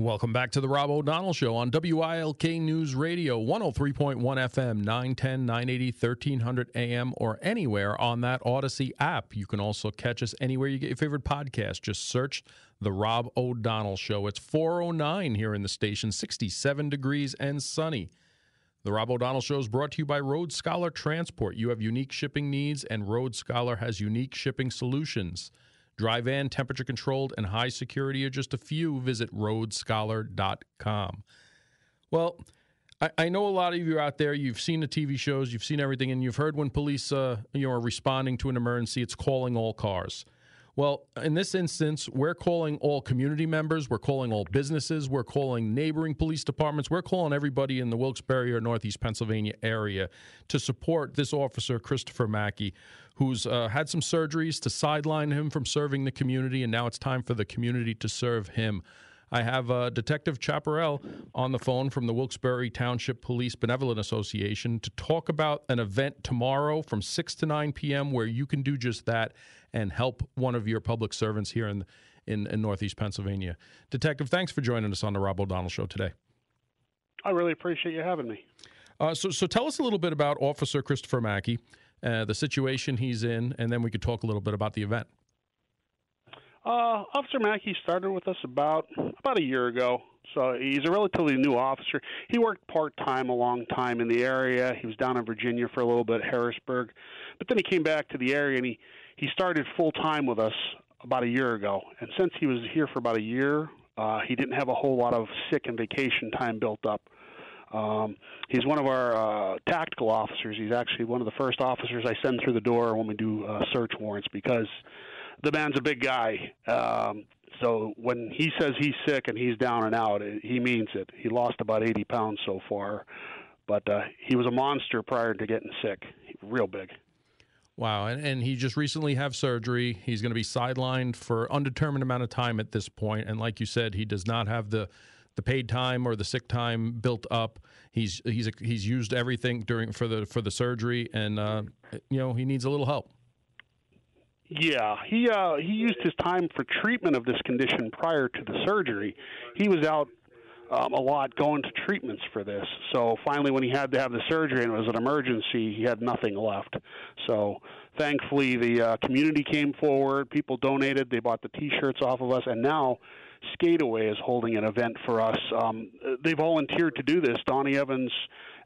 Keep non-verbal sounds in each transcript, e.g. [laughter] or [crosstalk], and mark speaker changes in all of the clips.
Speaker 1: Welcome back to the Rob O'Donnell Show on WILK News Radio, 103.1 FM, 910, 980, 1300 AM, or anywhere on that Odyssey app. You can also catch us anywhere you get your favorite podcast. Just search The Rob O'Donnell Show. It's 409 here in the station, 67 degrees and sunny. The Rob O'Donnell Show is brought to you by Road Scholar Transport. You have unique shipping needs, and Road Scholar has unique shipping solutions. Dry van, temperature controlled, and high security are just a few. Visit roadscholar.com. Well, I, I, know a lot of you out there, you've seen the TV shows, you've seen everything, and you've heard when police uh, you know, are responding to an emergency, it's calling all cars. Well, in this instance, we're calling all community members, we're calling all businesses, we're calling neighboring police departments, we're calling everybody in the Wilkes-Barre or Northeast Pennsylvania area to support this officer, Christopher Mackie, who's uh, had some surgeries to sideline him from serving the community, and now it's time for the community to serve him. I have uh, Detective Chaparral on the phone from the Wilkes-Barre Township Police Benevolent Association to talk about an event tomorrow from 6 to 9 p.m. where you can do just that and help one of your public servants here in, in, in Northeast Pennsylvania. Detective, thanks for joining us on the Rob O'Donnell Show today.
Speaker 2: I really appreciate you having me.
Speaker 1: Uh, so, so tell us a little bit about Officer Christopher Mackie uh, the situation he's in, and then we could talk a little bit about the event.
Speaker 2: Uh, officer Mackie started with us about about a year ago, so he's a relatively new officer. He worked part time a long time in the area. He was down in Virginia for a little bit, Harrisburg, but then he came back to the area and he he started full time with us about a year ago. And since he was here for about a year, uh, he didn't have a whole lot of sick and vacation time built up. Um, he's one of our uh, tactical officers. He's actually one of the first officers I send through the door when we do uh, search warrants because the man's a big guy. Um, so when he says he's sick and he's down and out, he means it. He lost about 80 pounds so far, but uh, he was a monster prior to getting sick. Real big.
Speaker 1: Wow, and, and he just recently have surgery. He's going to be sidelined for undetermined amount of time at this point. and like you said, he does not have the the paid time or the sick time built up. He's he's he's used everything during for the for the surgery, and uh, you know he needs a little help.
Speaker 2: Yeah, he uh, he used his time for treatment of this condition prior to the surgery. He was out um, a lot going to treatments for this. So finally, when he had to have the surgery and it was an emergency, he had nothing left. So thankfully, the uh, community came forward. People donated. They bought the T-shirts off of us, and now Skateaway is holding an event for us. Um, they volunteered to do this. Donnie Evans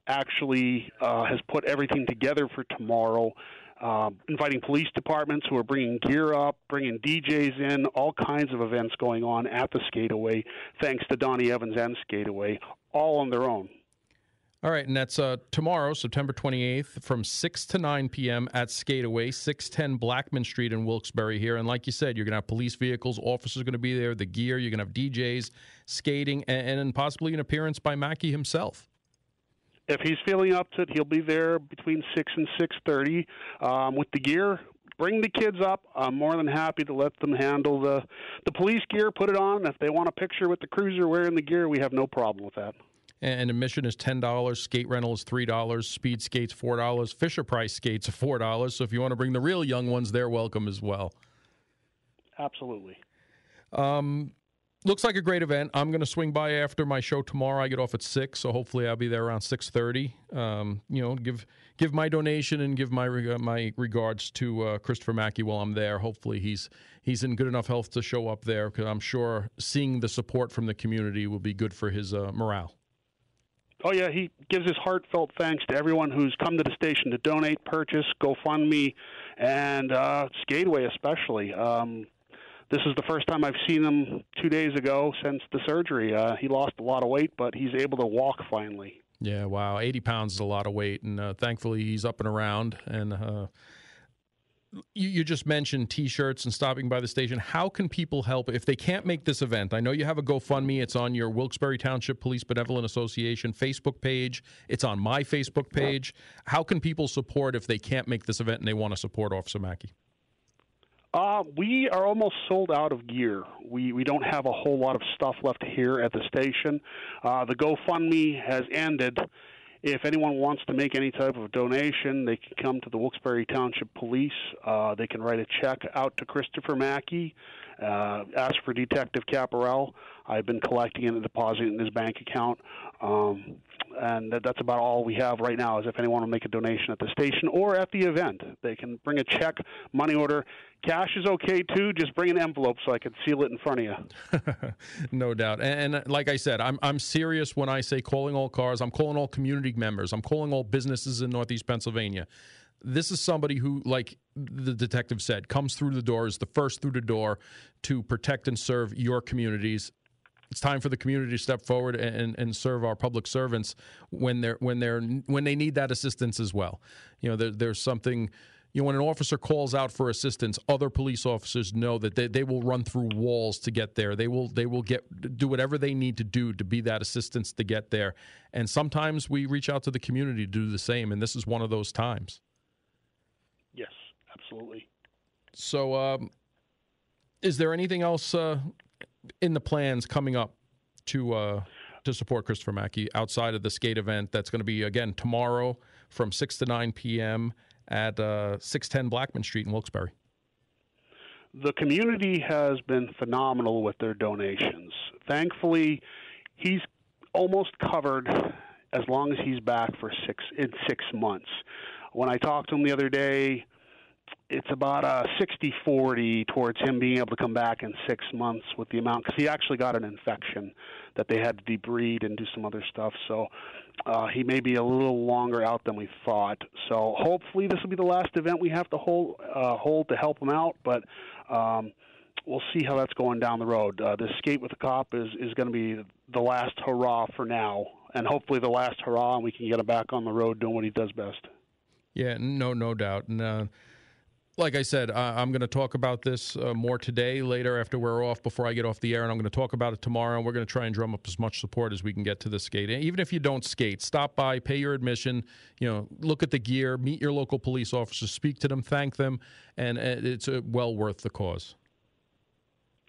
Speaker 2: actually uh, has put everything together for tomorrow. Uh, inviting police departments who are bringing gear up, bringing DJs in, all kinds of events going on at the Skateaway, thanks to Donnie Evans and Skateaway, all on their own.
Speaker 1: All right, and that's uh, tomorrow, September 28th, from 6 to 9 p.m. at Skateaway, 610 Blackman Street in Wilkes-Barre here. And like you said, you're going to have police vehicles, officers going to be there, the gear, you're going to have DJs, skating, and, and possibly an appearance by Mackie himself
Speaker 2: if he's feeling up to it, he'll be there between six and six thirty um, with the gear. Bring the kids up. I'm more than happy to let them handle the the police gear. Put it on. If they want a picture with the cruiser wearing the gear, we have no problem with that
Speaker 1: and admission is ten dollars. Skate rental is three dollars. Speed skates four dollars. Fisher Price skates four dollars. So if you want to bring the real young ones, they're welcome as well.
Speaker 2: Absolutely.
Speaker 1: Um, looks like a great event. I'm going to swing by after my show tomorrow. I get off at six, so hopefully I'll be there around six thirty. Um, you know, give give my donation and give my uh, my regards to uh, Christopher Mackie while I'm there. Hopefully he's he's in good enough health to show up there because I'm sure seeing the support from the community will be good for his uh, morale.
Speaker 2: Oh yeah, he gives his heartfelt thanks to everyone who's come to the station to donate, purchase, GoFundMe, and uh, Skateaway especially. Um, this is the first time I've seen him two days ago since the surgery. Uh, he lost a lot of weight, but he's able to walk finally.
Speaker 1: Yeah, wow, eighty pounds is a lot of weight, and uh, thankfully he's up and around, and uh, you, you just mentioned T-shirts and stopping by the station. How can people help if they can't make this event? I know you have a GoFundMe. It's on your Wilkes-Barre Township Police Benevolent Association Facebook page. It's on my Facebook page. How can people support if they can't make this event and they want to support Officer Mackie?
Speaker 2: Uh, we are almost sold out of gear. We we don't have a whole lot of stuff left here at the station. Uh, the GoFundMe has ended if anyone wants to make any type of donation, they can come to the Wilkes-Barre Township Police. Uh, they can write a check out to Christopher Mackie, uh, ask for Detective Caparel. I've been collecting and depositing in his bank account. Um, and that, that's about all we have right now. Is if anyone will make a donation at the station or at the event, they can bring a check, money order. Cash is okay too. Just bring an envelope so I can seal it in front of you. [laughs]
Speaker 1: no doubt. And, and, like I said, I'm I'm serious when I say calling all cars. I'm calling all community members. I'm calling all businesses in Northeast Pennsylvania. This is somebody who, like the detective said, comes through the door, is the first through the door to protect and serve your communities it's time for the community to step forward and, and serve our public servants when they're when they're when they need that assistance as well. You know, there, there's something. You know, when an officer calls out for assistance, other police officers know that they, they will run through walls to get there. They will they will get do whatever they need to do to be that assistance to get there. And sometimes we reach out to the community to do the same, and this is one of those times.
Speaker 2: Absolutely.
Speaker 1: So, um, is there anything else uh, in the plans coming up to uh, to support Christopher Mackie outside of the skate event that's going to be again tomorrow from six to nine p.m. at uh, six ten Blackman Street in Wilkes-Barre.
Speaker 2: The community has been phenomenal with their donations. Thankfully, he's almost covered as long as he's back for six in six months. When I talked to him the other day, it's about a 60-40 towards him being able to come back in six months with the amount because he actually got an infection that they had to debride and do some other stuff. So uh, he may be a little longer out than we thought. So hopefully this will be the last event we have to hold uh, hold to help him out. But um, we'll see how that's going down the road. Uh, the skate with the cop is is going to be the last hurrah for now, and hopefully the last hurrah, and we can get him back on the road doing what he does best.
Speaker 1: Yeah, no, no doubt. And uh, like I said, uh, I'm going to talk about this uh, more today, later after we're off, before I get off the air, and I'm going to talk about it tomorrow. And we're going to try and drum up as much support as we can get to the skate. And even if you don't skate, stop by, pay your admission. You know, look at the gear, meet your local police officers, speak to them, thank them, and uh, it's uh, well worth the cause.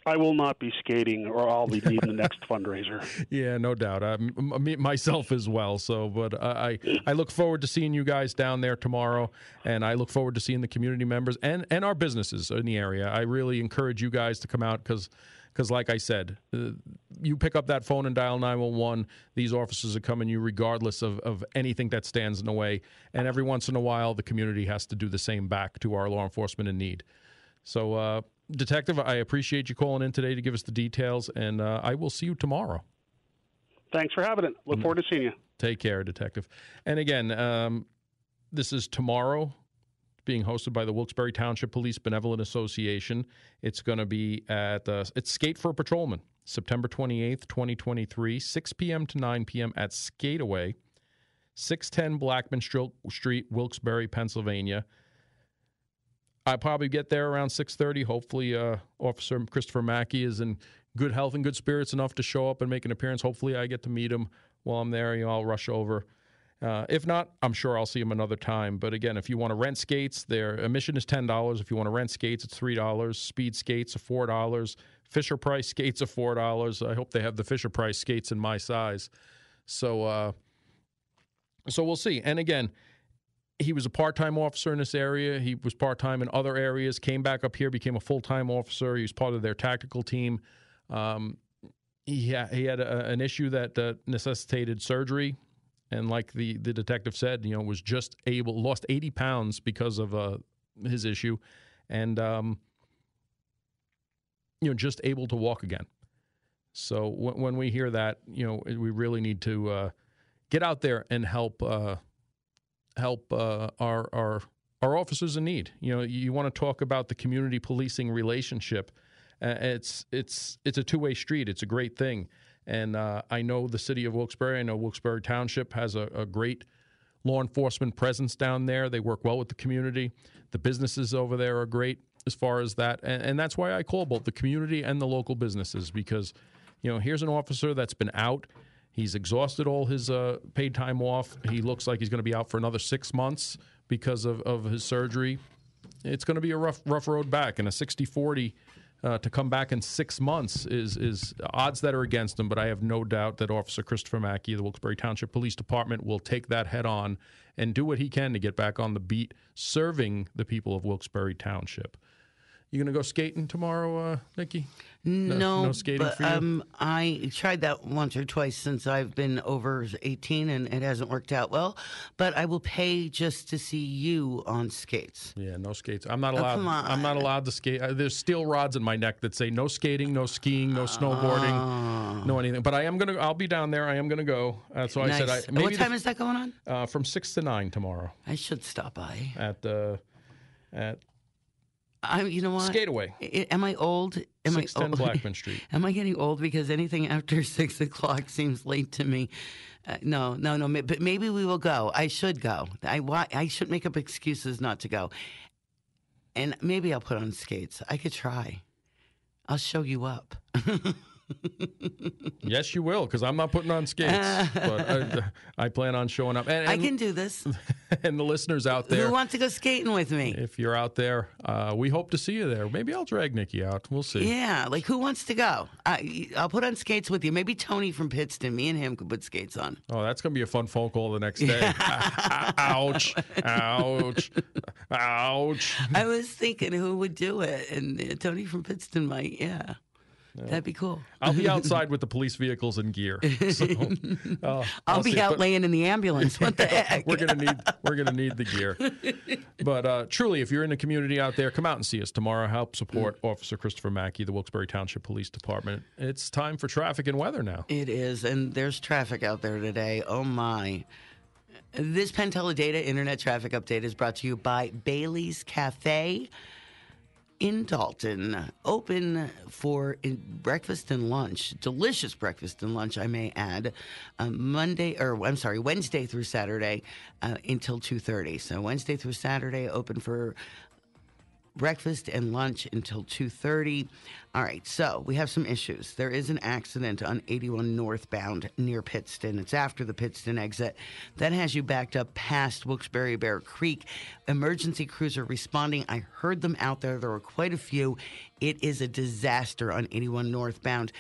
Speaker 2: I will not be skating, or I'll be needing the next [laughs] fundraiser.
Speaker 1: Yeah, no doubt. I, me, myself as well. So, but I I look forward to seeing you guys down there tomorrow, and I look forward to seeing the community members and and our businesses in the area. I really encourage you guys to come out because. Because, like I said, uh, you pick up that phone and dial 911, these officers are coming you regardless of, of anything that stands in the way. And every once in a while, the community has to do the same back to our law enforcement in need. So, uh, Detective, I appreciate you calling in today to give us the details, and uh, I will see you tomorrow.
Speaker 2: Thanks for having it. Look forward to seeing you.
Speaker 1: Take care, Detective. And again, um, this is tomorrow, being hosted by the Wilkes-Barre Township Police Benevolent Association. It's going to be at uh, it's Skate for a Patrolman, September 28th, 2023, 6 p.m. to 9 p.m. at Skateaway, 610 Blackman Street, Wilkes-Barre, Pennsylvania. I probably get there around 6:30. Hopefully, uh, Officer Christopher Mackie is in good health and good spirits enough to show up and make an appearance. Hopefully, I get to meet him while I'm there. You know, I'll rush over. Uh, if not, I'm sure I'll see him another time. But again, if you want to rent skates, their admission is ten dollars. If you want to rent skates, it's three dollars. Speed skates are four dollars. Fisher Price skates are four dollars. I hope they have the Fisher Price skates in my size. So, uh, so we'll see. And again, he was a part-time officer in this area. He was part-time in other areas. Came back up here, became a full-time officer. He was part of their tactical team. Um, he ha- he had a, an issue that uh, necessitated surgery, and like the the detective said, you know, was just able lost eighty pounds because of uh, his issue, and um, you know, just able to walk again. So when we hear that, you know, we really need to uh, get out there and help uh, help uh, our our our officers in need. You know, you want to talk about the community policing relationship. Uh, it's it's it's a two way street. It's a great thing, and uh, I know the city of Wilkes-Barre. I know Wilkes-Barre Township has a, a, great law enforcement presence down there. They work well with the community. The businesses over there are great as far as that, and, and that's why I call both the community and the local businesses because, you know, here's an officer that's been out. He's exhausted all his uh, paid time off. He looks like he's going to be out for another six months because of, of his surgery. It's going to be a rough rough road back, and a 60 40 uh, to come back in six months is is odds that are against him. But I have no doubt that Officer Christopher Mackie, of the Wilkes-Barre Township Police Department, will take that head on and do what he can to get back on the beat, serving the people of Wilkes-Barre Township. You gonna go skating tomorrow, uh, Nikki?
Speaker 3: No,
Speaker 1: no skating
Speaker 3: but,
Speaker 1: for you?
Speaker 3: Um, I tried that once or twice since I've been over 18 and it hasn't worked out well. But I will pay just to see you on skates.
Speaker 1: Yeah, no skates. I'm not allowed.
Speaker 3: Oh, come on.
Speaker 1: I'm not allowed to skate. Uh, there's steel rods in my neck that say no skating, no skiing, no snowboarding,
Speaker 3: Ah.
Speaker 1: no anything. But I am gonna. I'll be down there. I am gonna go. Uh, so I said, I,
Speaker 3: Nice.
Speaker 1: maybe
Speaker 3: what
Speaker 1: the-
Speaker 3: time is that going on?
Speaker 1: uh, from six to nine tomorrow
Speaker 3: I should stop by.
Speaker 1: at uh, at
Speaker 3: I, you know what?
Speaker 1: Skateaway,
Speaker 3: I- Am I old? Am
Speaker 1: six ten
Speaker 3: I old?
Speaker 1: Blackman [laughs] Street.
Speaker 3: Am I getting old because anything after [laughs] six o'clock seems late to me? Uh, no, no, no. But maybe we will go. I should go. I I should make up excuses not to go, and maybe I'll put on skates. I could try. I'll show you up. [laughs]
Speaker 1: yes, you will, because I'm not putting on skates, but I, I plan on showing up. And,
Speaker 3: I can do this. [laughs]
Speaker 1: and the listeners out there,
Speaker 3: Who wants to go skating with me?
Speaker 1: if you're out there, uh, we hope to see you there. Maybe I'll drag Nikki out. We'll see.
Speaker 3: Yeah, like who wants to go? I, I'll put on skates with you. Maybe Tony from Pittston. Me and him could put skates on.
Speaker 1: Oh, that's going to be a fun phone call the next day. [laughs] ouch, ouch, [laughs] ouch.
Speaker 3: I was thinking who would do it, and uh, Tony from Pittston might. Yeah, that'd be cool.
Speaker 1: I'll be [laughs] outside with the police vehicles and gear. So, [laughs] uh,
Speaker 3: I'll, be
Speaker 1: see.
Speaker 3: out
Speaker 1: But
Speaker 3: laying in the ambulance. What the heck? [laughs]
Speaker 1: We're gonna need we're gonna need the gear. But uh, truly, if you're in the community out there, come out and see us tomorrow. Help support Officer Christopher Mackie, the Wilkes-Barre Township Police Department. It's time for traffic and weather now.
Speaker 3: It is, and there's traffic out there today. Oh my. This PenTeleData Internet Traffic Update is brought to you by Bailey's Cafe in Dalton. Open for breakfast and lunch. Delicious breakfast and lunch, I may add. Uh, Monday, or I'm sorry, Wednesday through Saturday uh, until 2.30. So Wednesday through Saturday open for breakfast and lunch until 2.30 all right so we have some issues. There is an accident on 81 northbound near pittston. It's after the pittston exit. That has you backed up past wilkes-barre bear creek. Emergency crews are responding. I heard them out there. There were quite a few. It is a disaster on 81 northbound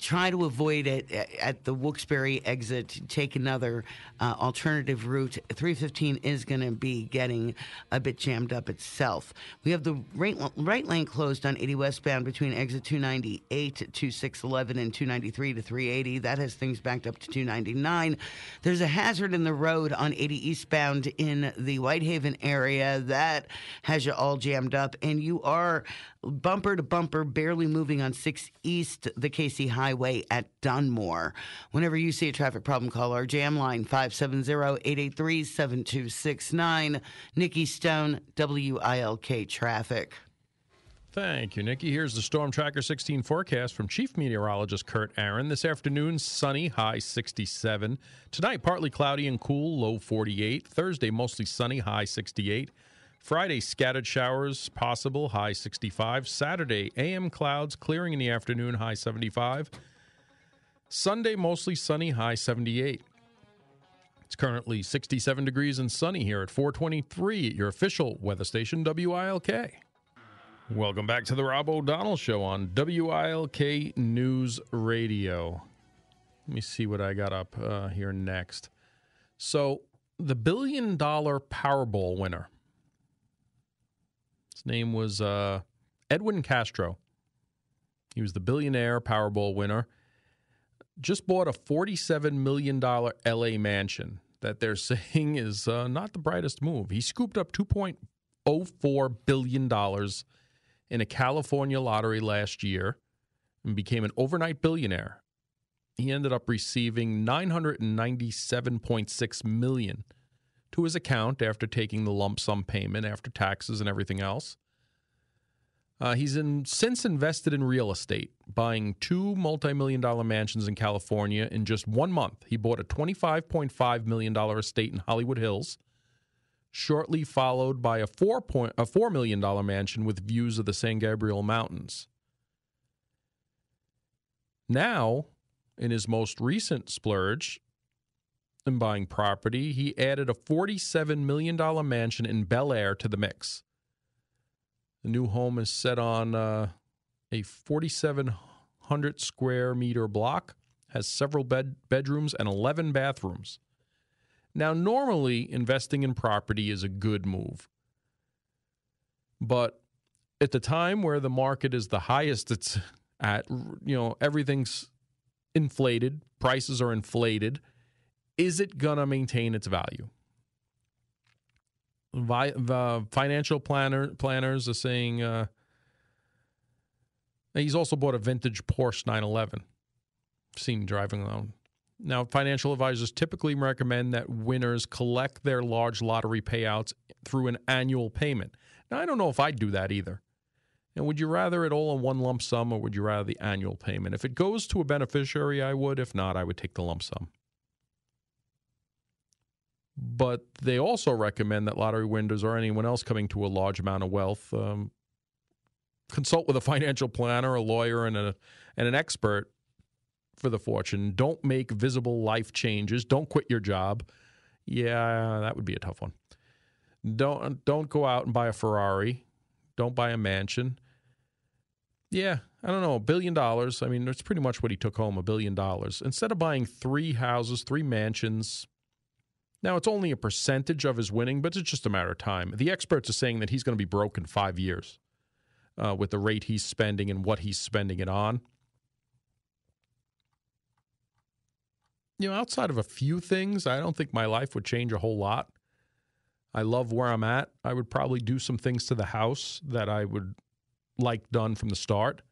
Speaker 3: try to avoid it at the Wilkes-Barre exit. Take another uh, alternative route. 315 is going to be getting a bit jammed up itself. We have the right, right lane closed on 80 westbound between exit 298 to 611 and 293 to 380. That has things backed up to 299. There's a hazard in the road on 80 eastbound in the White Haven area that has you all jammed up, and you are bumper to bumper, barely moving on 6 East, the Casey Highway at Dunmore. Whenever you see a traffic problem, call our jam line 570-883-7269. Nikki Stone, WILK Traffic.
Speaker 1: Thank you, Nikki. Here's the Storm Tracker 16 forecast from Chief Meteorologist Kurt Aaron. This afternoon, sunny, high 67. Tonight, partly cloudy and cool, low 48. Thursday, mostly sunny, high 68. Friday, scattered showers possible, high 65. Saturday, AM clouds clearing in the afternoon, high 75. Sunday, mostly sunny, high 78. It's currently 67 degrees and sunny here at 423 at your official weather station, WILK. Welcome back to the Rob O'Donnell Show on WILK News Radio. Let me see what I got up uh, here next. So, the billion dollar Powerball winner, his name was uh, Edwin Castro. He was the billionaire Powerball winner. Just bought a $47 million LA mansion that they're [laughs] saying is uh, not the brightest move. He scooped up $2.04 billion in a California lottery last year and became an overnight billionaire. He ended up receiving 997.6 million to his account after taking the lump sum payment after taxes and everything else. Uh, he's in, since invested in real estate, buying two multi-million dollar mansions in California in just one month. He bought a $25.5 million estate in Hollywood Hills, shortly followed by a four point a four million dollar mansion with views of the San Gabriel Mountains. Now, in his most recent splurge in buying property, he added a $47 million mansion in Bel Air to the mix. The new home is set on uh, a 4,700 square meter block, has several bed, bedrooms and 11 bathrooms. Now, normally, investing in property is a good move. But at the time where the market is the highest it's at, you know, everything's inflated, prices are inflated. Is it going to maintain its value? Vi- financial planner planners are saying uh, he's also bought a vintage Porsche 911. Seen driving around. Now, financial advisors typically recommend that winners collect their large lottery payouts through an annual payment. Now, I don't know if I'd do that either. And would you rather it all in one lump sum or would you rather the annual payment? If it goes to a beneficiary, I would. If not, I would take the lump sum. But they also recommend that lottery winners or anyone else coming to a large amount of wealth um, consult with a [laughs] financial planner, a lawyer, and a and an expert for the fortune. Don't make visible life changes. Don't quit your job. Yeah, that would be a tough one. Don't don't go out and buy a Ferrari. Don't buy a mansion. Yeah, I don't know, a billion dollars. I mean, that's pretty much what he took home, a billion dollars. Instead of buying three houses, three mansions, now, it's only a percentage of his winning, but it's just a matter of time. The experts are saying that he's going to be broke in five years uh, with the rate he's spending and what he's spending it on. You know, outside of a few things, I don't think my life would change a whole lot. I love where I'm at. I would probably do some things to the house that I would like done from the start.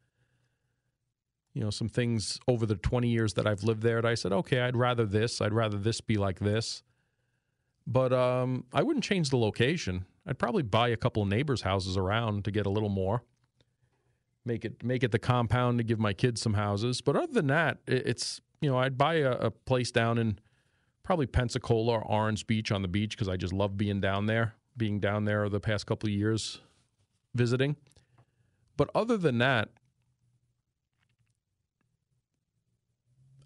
Speaker 1: You know, some things over the 20 years that I've lived there that I said, okay, I'd rather this. I'd rather this be like this. But um, I wouldn't change the location. I'd probably buy a couple neighbors' houses around to get a little more. Make it make it the compound to give my kids some houses. But other than that, it's you know I'd buy a, a place down in probably Pensacola or Orange Beach on the beach because I just love being down there. Being down there the past couple of years, visiting. But other than that,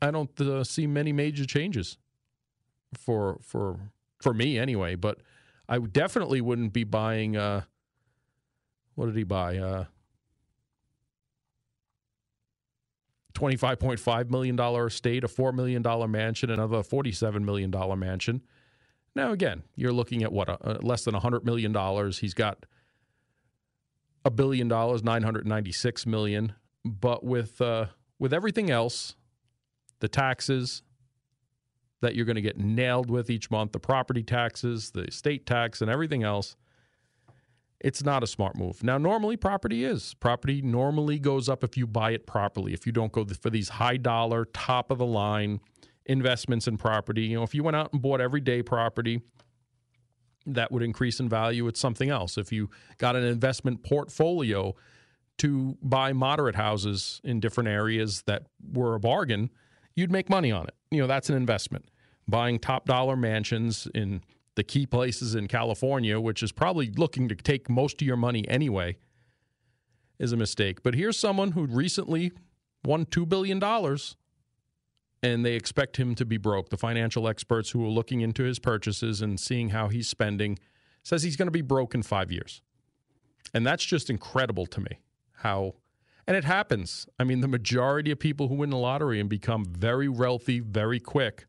Speaker 1: I don't uh, see many major changes for for for me anyway. But I definitely wouldn't be buying. Uh, what did he buy? Uh, Twenty-five point five million dollar estate, a four million dollar mansion, another forty-seven million dollar mansion. Now, again, you're looking at what a, a less than hundred million dollars. He's got a billion dollars, nine hundred ninety-six million. But with uh, with everything else, the taxes, that you're going to get nailed with each month the property taxes, the state tax, and everything else. It's not a smart move. Now, normally, property is. Property normally goes up if you buy it properly, if you don't go for these high dollar, top of the line investments in property. You know, if you went out and bought everyday property, that would increase in value. It's something else. If you got an investment portfolio to buy moderate houses in different areas that were a bargain, you'd make money on it. You know, that's an investment. Buying top dollar mansions in the key places in California, which is probably looking to take most of your money anyway, is a mistake. But here's someone who recently won $2 billion and they expect him to be broke. The financial experts who are looking into his purchases and seeing how he's spending says he's going to be broke in 5 years. And that's just incredible to me. How and it happens. I mean, the majority of people who win the lottery and become very wealthy very quick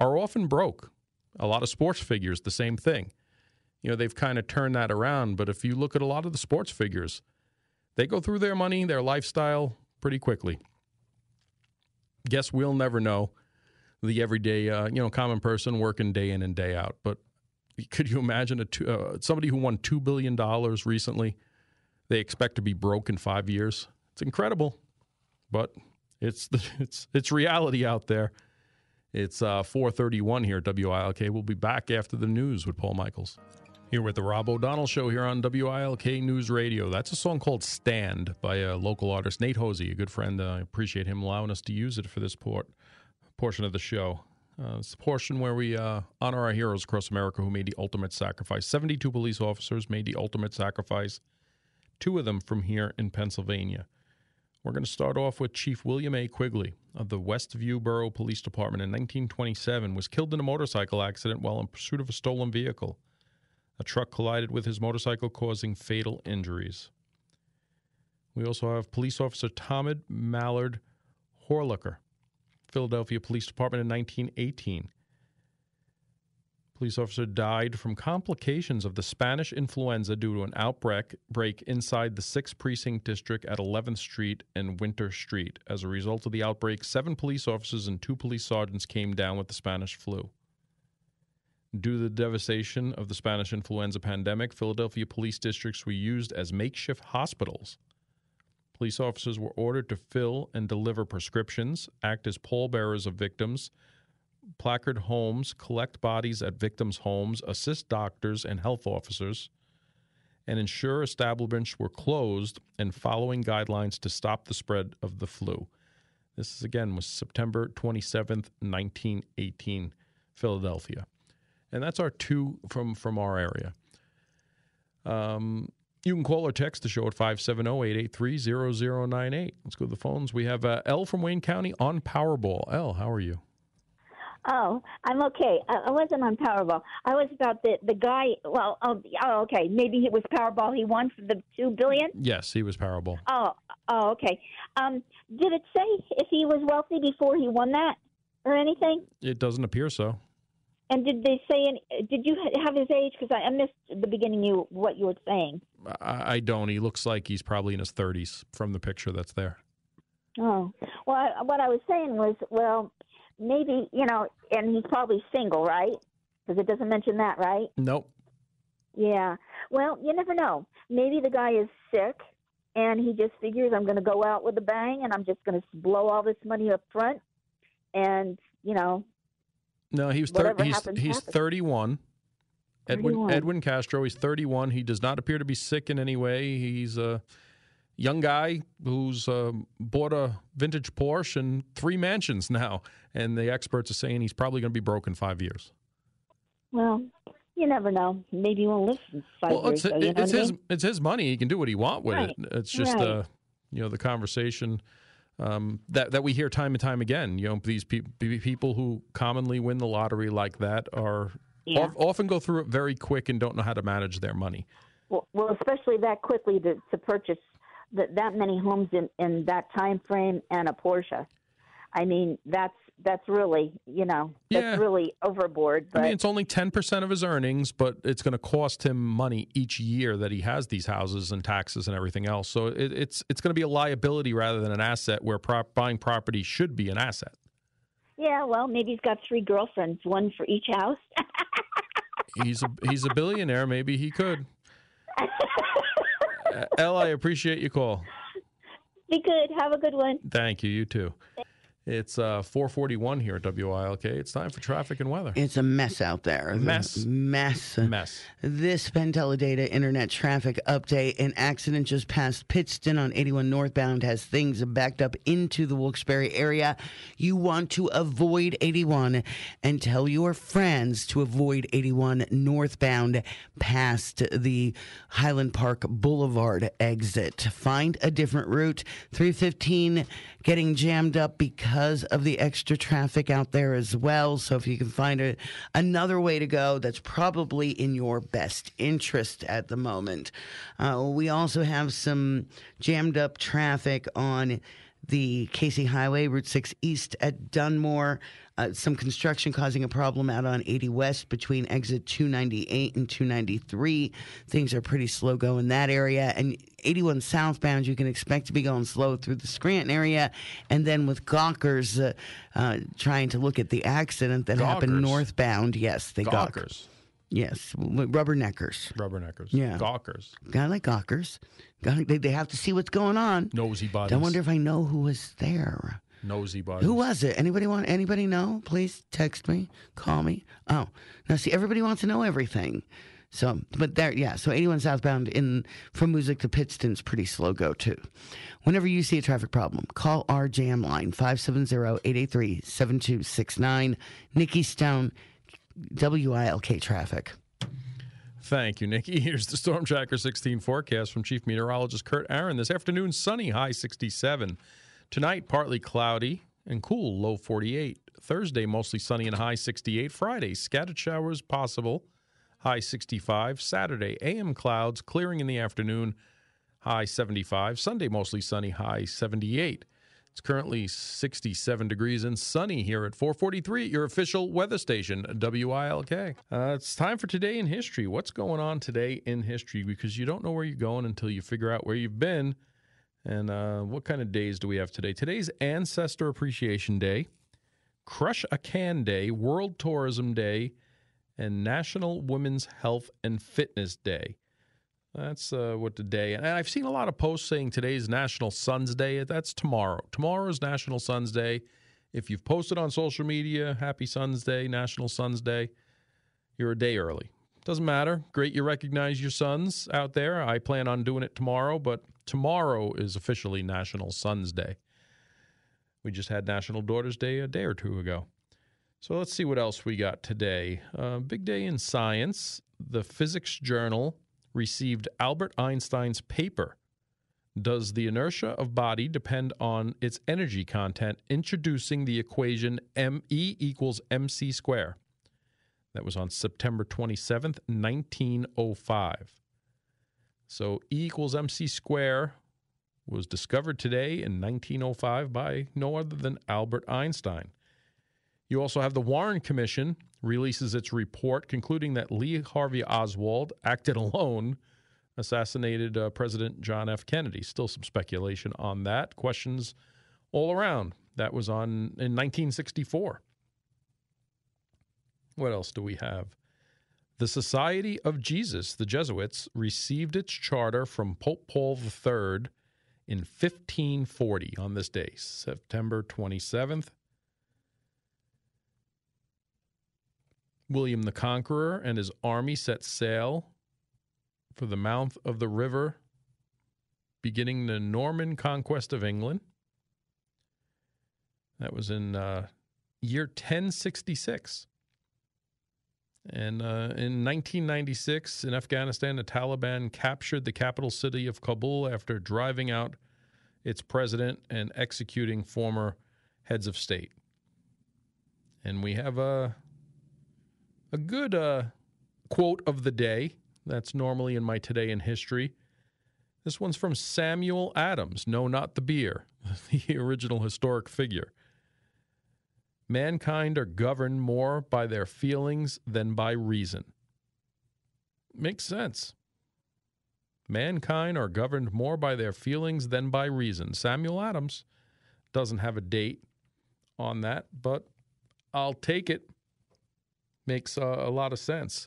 Speaker 1: are often broke. A lot of sports figures, the same thing. You know, they've kind of turned that around. But if you look at a lot of the sports figures, they go through their money, their lifestyle pretty quickly. Guess we'll never know the everyday, uh, you know, common person working day in and day out. But could you imagine a two, uh, somebody who won $2 billion recently? They expect to be broke in five years. It's incredible, but it's the, [laughs] it's it's reality out there. It's uh, 4:31 here at WILK. We'll be back after the news with Paul Michaels. Here with the Rob O'Donnell Show here on WILK News Radio. That's a song called "Stand" by a local artist, Nate Hosey, a good friend. Uh, I appreciate him allowing us to use it for this port, portion of the show. Uh, it's a portion where we uh, honor our heroes across America who made the ultimate sacrifice. 72 police officers made the ultimate sacrifice, two of them from here in Pennsylvania. We're going to start off with Chief William A. Quigley of the Westview Borough Police Department in 1927 was killed in a motorcycle accident while in pursuit of a stolen vehicle. A truck collided with his motorcycle, causing fatal injuries. We also have police officer Tomid Mallard Horlucker, Philadelphia Police Department in 1918. Police officer died from complications of the Spanish influenza due to an outbreak break inside the 6th Precinct District at 11th Street and Winter Street. As a result of the outbreak, seven police officers and two police sergeants came down with the Spanish flu. Due to the devastation of the Spanish influenza pandemic, Philadelphia police districts were used as makeshift hospitals. Police officers were ordered to fill and deliver prescriptions, act as pallbearers of victims, placard homes, collect bodies at victims' homes, assist doctors and health officers, and ensure establishments were closed and following guidelines to stop the spread of the flu. This is again was September 27th, 1918, Philadelphia. And that's our two from from our area. Um, you can call or text the show at 570-883-0098. Let's go to the phones. We have uh, L from Wayne County on Powerball. L, how are you?
Speaker 4: Oh, I'm okay. I, I wasn't on Powerball. I was about the the guy. Well, oh, oh, okay. Maybe it was Powerball. He won for the two billion.
Speaker 1: Yes, he was Powerball.
Speaker 4: Oh, oh, okay. Um, did it say if he was wealthy before he won that or anything?
Speaker 1: It doesn't appear so.
Speaker 4: And did they say? Any, did you have his age? Because I, I missed the beginning. You what you were saying.
Speaker 1: I, I don't. He looks like he's probably in his 30s from the picture that's there.
Speaker 4: Oh, well, I, what I was saying was, well, maybe you know, and he's probably single, right? Because it doesn't mention that, right?
Speaker 1: Nope.
Speaker 4: Yeah. Well, you never know. Maybe the guy is sick, and he just figures I'm going to go out with a bang, and I'm just going to blow all this money up front, and you know.
Speaker 1: No, he was thir- he's
Speaker 4: happens,
Speaker 1: he's
Speaker 4: happens.
Speaker 1: 31. Edwin
Speaker 4: 31.
Speaker 1: Edwin Castro. He's 31. He does not appear to be sick in any way. He's a young guy who's um, bought a vintage Porsche and three mansions now, and the experts are saying he's probably going to be broke in five years.
Speaker 4: Well, you never know. Maybe he won't live five
Speaker 1: well,
Speaker 4: years.
Speaker 1: it's,
Speaker 4: so, know
Speaker 1: it's
Speaker 4: I
Speaker 1: his
Speaker 4: mean?
Speaker 1: it's his money. He can do what he want with
Speaker 4: Right.
Speaker 1: it. It's just
Speaker 4: Right.
Speaker 1: uh, you know the conversation um, that that we hear time and time again. You know these pe- people who commonly win the lottery like that are
Speaker 4: Yeah.
Speaker 1: of- often go through it very quick and don't know how to manage their money.
Speaker 4: Well, well, especially that quickly to, to purchase that that many homes in, in that time frame and a Porsche. I mean, that's that's really you know that's
Speaker 1: Yeah.
Speaker 4: really overboard. But
Speaker 1: I mean, it's only ten percent of his earnings, but it's going to cost him money each year that he has these houses and taxes and everything else. So it, it's it's going to be a liability rather than an asset. Where prop, buying property should be an asset.
Speaker 4: yeah, well, maybe he's got three girlfriends, one for each house. [laughs]
Speaker 1: He's a he's a billionaire. Maybe he could. [laughs] Uh, El, I appreciate your call.
Speaker 4: Be good. Have a good one.
Speaker 1: Thank you. You too. It's uh, 441 here at WILK. It's time for traffic and weather.
Speaker 3: It's a mess out there.
Speaker 1: Mess.
Speaker 3: Mess.
Speaker 1: Mess.
Speaker 3: This PenTeleData Internet traffic update. An accident just past Pittston on 81 northbound has things backed up into the Wilkes-Barre area. You want to avoid 81 and tell your friends to avoid 81 northbound past the Highland Park Boulevard exit. Find a different route. 315 getting jammed up because of the extra traffic out there as well. So if you can find a, another way to go, that's probably in your best interest at the moment. Uh, we also have some jammed up traffic on the Casey Highway, Route 6 East at Dunmore. Uh, some construction causing a problem out on 80 West between exit 298 and 293. Things are pretty slow going that area. And 81 southbound, you can expect to be going slow through the Scranton area. And then with Gawkers uh, uh, trying to look at the accident that happened northbound. Yes, they gawk.
Speaker 1: Gawkers.
Speaker 3: Yes, rubberneckers.
Speaker 1: Rubberneckers.
Speaker 3: Yeah.
Speaker 1: Gawkers.
Speaker 3: I like Gawkers. They, they have to see what's going on.
Speaker 1: Nosy bodies.
Speaker 3: I wonder if I know who was there.
Speaker 1: Nosy bodies.
Speaker 3: Who was it? Anybody want? Anybody know? Please text me, call me. Oh, now see, everybody wants to know everything. So, but there, yeah. So, 81 southbound in from Moosic to Pittston's pretty slow go too. Whenever you see a traffic problem, call our jam line 570-883-7269. Nikki Stone, WILK traffic.
Speaker 1: Thank you, Nikki. [laughs] Here's the Storm Tracker 16 forecast from Chief Meteorologist Kurt Aaron. This afternoon, sunny, high 67. Tonight, partly cloudy and cool, low 48. Thursday, mostly sunny and high 68. Friday, scattered showers possible, high 65. Saturday, AM clouds, clearing in the afternoon, high 75. Sunday, mostly sunny, high 78. It's currently 67 degrees and sunny here at 443 your official weather station, WILK. Uh, it's time for Today in History. What's going on today in history? Because you don't know where you're going until you figure out where you've been. And uh, what kind of days do we have today? Today's Ancestor Appreciation Day, Crush a Can Day, World Tourism Day, and National Women's Health and Fitness Day. That's uh, what today. And I've seen a lot of posts saying today's National Sons Day. That's tomorrow. Tomorrow's National Sons Day. If you've posted on social media, Happy Sons Day, National Sons Day, you're a day early. Doesn't matter. Great you recognize your sons out there. I plan on doing it tomorrow, but tomorrow is officially National Sons Day. We just had National Daughters Day a day or two ago. So let's see what else we got today. Uh, big day in science. The Physics Journal received Albert Einstein's paper Does the inertia of body depend on its energy content? Introducing the equation ME equals mc square. That was on September 27th, 1905. So E equals mc square was discovered today in 1905 by no other than Albert Einstein. You also have the Warren Commission releases its report concluding that Lee Harvey Oswald acted alone, assassinated uh, President John F. Kennedy. Still some speculation on that. Questions all around. That was on in 1964. What else do we have? The Society of Jesus, the Jesuits, received its charter from Pope Paul III in 1540 on this day, September 27th. William the Conqueror and his army set sail for the mouth of the river, beginning the Norman conquest of England. That was in uh, year 1066. And uh, in 1996, in Afghanistan, the Taliban captured the capital city of Kabul after driving out its president and executing former heads of state. And we have a a good uh, quote of the day. That's normally in my Today in History. This one's from Samuel Adams. No, not the beer, [laughs] the original historic figure. Mankind are governed more by their feelings than by reason. Makes sense. Mankind are governed more by their feelings than by reason. Samuel Adams doesn't have a date on that, but I'll take it makes uh, a lot of sense.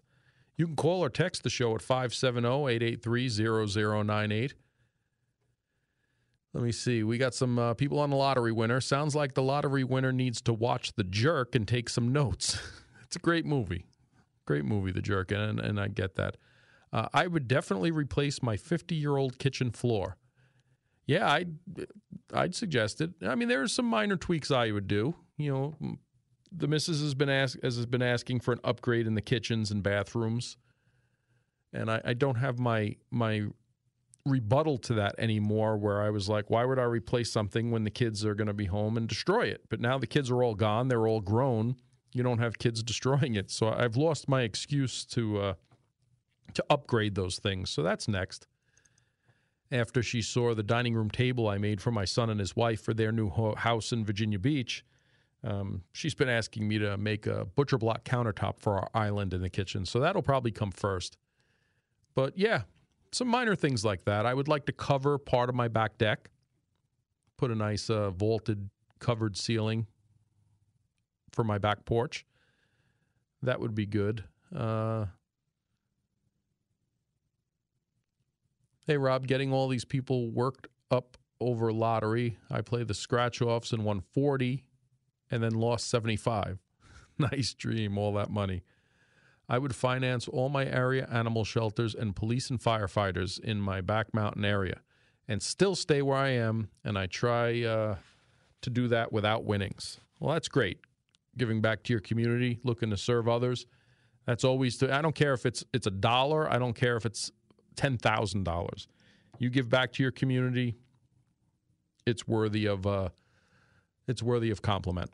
Speaker 1: You can call or text the show at 570 883 0098. Let me see. We got some uh, people on the lottery winner. Sounds like the lottery winner needs to watch The Jerk and take some notes. [laughs] it's a great movie. Great movie, The Jerk, and, and I get that. Uh, I would definitely replace my 50 year old kitchen floor. Yeah, I'd, I'd suggest it. I mean, there are some minor tweaks I would do. You know, the missus has been ask, has been asking for an upgrade in the kitchens and bathrooms, and I, I don't have my my rebuttal to that anymore. Where I was like, why would I replace something when the kids are going to be home and destroy it? But now the kids are all gone; they're all grown. You don't have kids destroying it, so I've lost my excuse to uh, to upgrade those things. So that's next. After she saw the dining room table I made for my son and his wife for their new house in Virginia Beach, um, she's been asking me to make a butcher block countertop for our island in the kitchen, so that'll probably come first. But yeah, some minor things like that. I would like to cover part of my back deck, put a nice uh, vaulted covered ceiling for my back porch. That would be good. Uh, hey, Rob, getting all these people worked up over lottery. I play the scratch offs and won 40 and then lost 75. [laughs] nice dream, all that money. I would finance all my area animal shelters and police and firefighters in my back mountain area and still stay where I am. And I try uh, to do that without winnings. Well, that's great. Giving back to your community, looking to serve others. That's always, to, I don't care if it's, it's a dollar, I don't care if it's $10,000. You give back to your community, it's worthy of, uh, it's worthy of compliment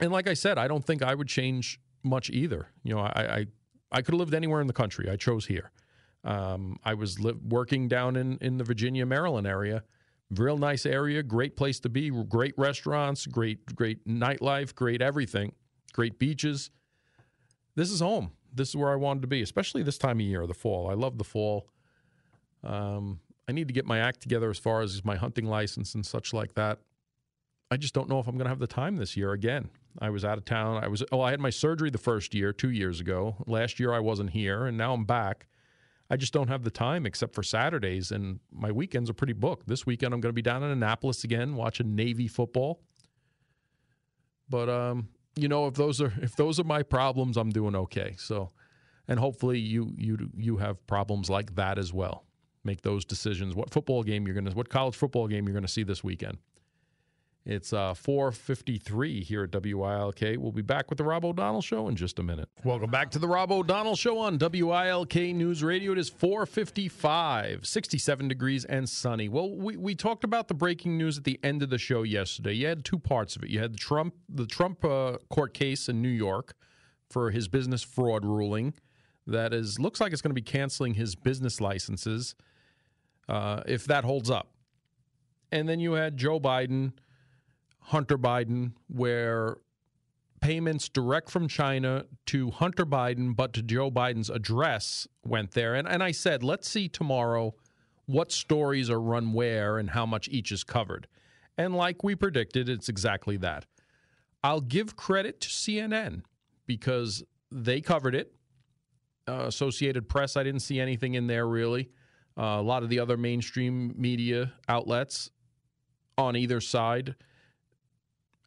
Speaker 1: and like I said, I don't think I would change much either. You know, I I, I could have lived anywhere in the country. I chose here. Um, I was li- working down in, in the Virginia, Maryland area. Real nice area, great place to be, great restaurants, great great nightlife, great everything, great beaches. This is home. This is where I wanted to be, especially this time of year, the fall. I love the fall. Um, I need to get my act together as far as my hunting license and such like that. I just don't know if I'm going to have the time this year again. I was out of town. I was oh, I had my surgery the first year, 2 years ago. Last year I wasn't here and now I'm back. I just don't have the time except for Saturdays and my weekends are pretty booked. This weekend I'm going to be down in Annapolis again watching Navy football. But um, you know, if those are if those are my problems, I'm doing okay. So and hopefully you you you have problems like that as well. Make those decisions. What football game you're going to what college football game you're going to see this weekend. It's uh, 4.53 here at WILK. We'll be back with the Rob O'Donnell Show in just a minute. Welcome back to the Rob O'Donnell Show on WILK News Radio. It is 4.55, 67 degrees and sunny. Well, we, we talked about the breaking news at the end of the show yesterday. You had two parts of it. You had the Trump, the Trump uh, court case in New York for his business fraud ruling that is looks like it's going to be canceling his business licenses uh, if that holds up. And then you had Joe Biden – Hunter Biden, where payments direct from China to Hunter Biden, but to Joe Biden's address went there. And, and I said, let's see tomorrow what stories are run where and how much each is covered. And like we predicted, it's exactly that. I'll give credit to CNN because they covered it. Uh, Associated Press, I didn't see anything in there really. Uh, a lot of the other mainstream media outlets on either side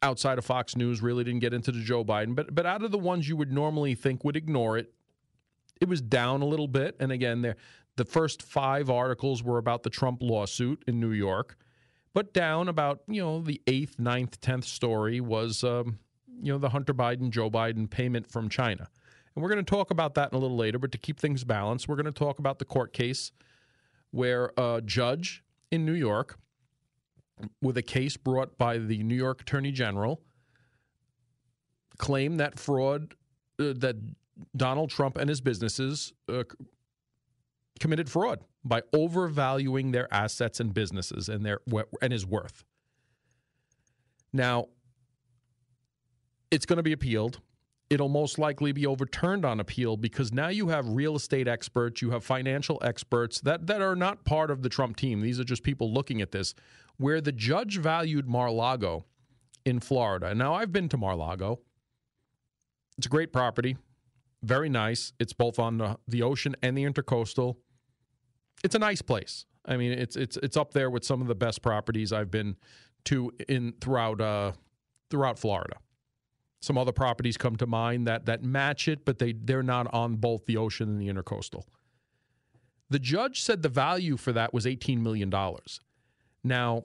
Speaker 1: outside of Fox News really didn't get into the Joe Biden, but but out of the ones you would normally think would ignore it, it was down a little bit. And again, there the first five articles were about the Trump lawsuit in New York, but down about you know the eighth, ninth, tenth story was um, you know the Hunter Biden, Joe Biden payment from China, and we're going to talk about that in a little later. But to keep things balanced, we're going to talk about the court case where a judge in New York with a case brought by the New York Attorney General claim that fraud uh, that Donald Trump and his businesses uh, committed fraud by overvaluing their assets and businesses and their and his worth. Now, it's going to be appealed. It'll most likely be overturned on appeal because now you have real estate experts, you have financial experts that, that are not part of the Trump team. These are just people looking at this where the judge valued Mar-Lago in Florida. Now, I've been to Mar-Lago. It's a great property, very nice. It's both on the, the ocean and the intercoastal. It's a nice place. I mean, it's it's it's up there with some of the best properties I've been to in throughout uh, throughout Florida. Some other properties come to mind that that match it, but they they're not on both the ocean and the intercoastal. The judge said the value for that was $18 million. Now,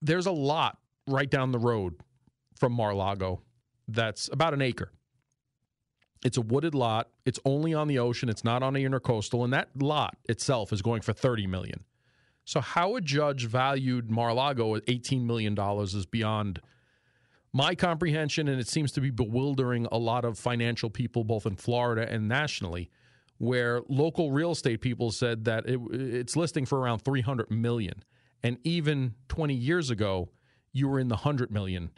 Speaker 1: there's a lot right down the road from Mar-Lago that's about an acre. It's a wooded lot. It's only on the ocean. It's not on the intercoastal, and that lot itself is going for 30 million. So how a judge valued Mar-Lago at 18 million dollars is beyond my comprehension, and it seems to be bewildering a lot of financial people, both in Florida and nationally, where local real estate people said that it, it's listing for around 300 million. And even 20 years ago, you were in the 100 million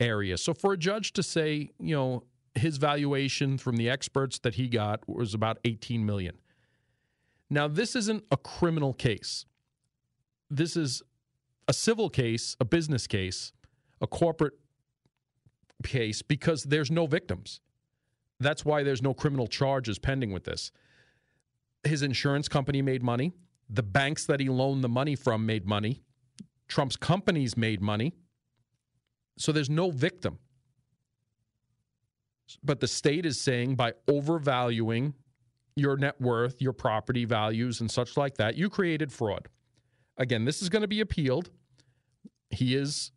Speaker 1: area. So for a judge to say, you know, his valuation from the experts that he got was about 18 million. Now, this isn't a criminal case. This is a civil case, a business case, a corporate case because there's no victims. That's why there's no criminal charges pending with this. His insurance company made money. The banks that he loaned the money from made money. Trump's companies made money. So there's no victim. But the state is saying by overvaluing your net worth, your property values, and such like that, you created fraud. Again, this is going to be appealed. He is,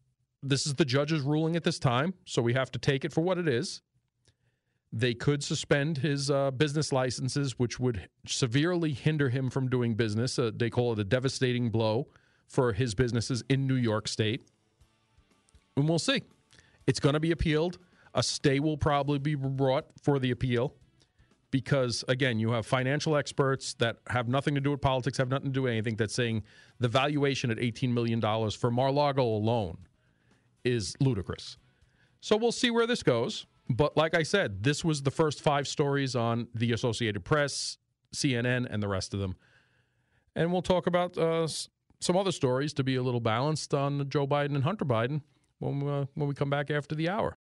Speaker 1: this is the judge's ruling at this time, so we have to take it for what it is. They could suspend his uh, business licenses, which would severely hinder him from doing business. Uh, they call it a devastating blow for his businesses in New York State. And we'll see. It's going to be appealed. A stay will probably be brought for the appeal. because again, you have financial experts that have nothing to do with politics, have nothing to do with anything that's saying the valuation at 18 million dollars for Mar-Lago alone is ludicrous. So we'll see where this goes. But like I said, this was the first five stories on the Associated Press, CNN, and the rest of them. And we'll talk about uh, some other stories to be a little balanced on Joe Biden and Hunter Biden when, uh, when we come back after the hour.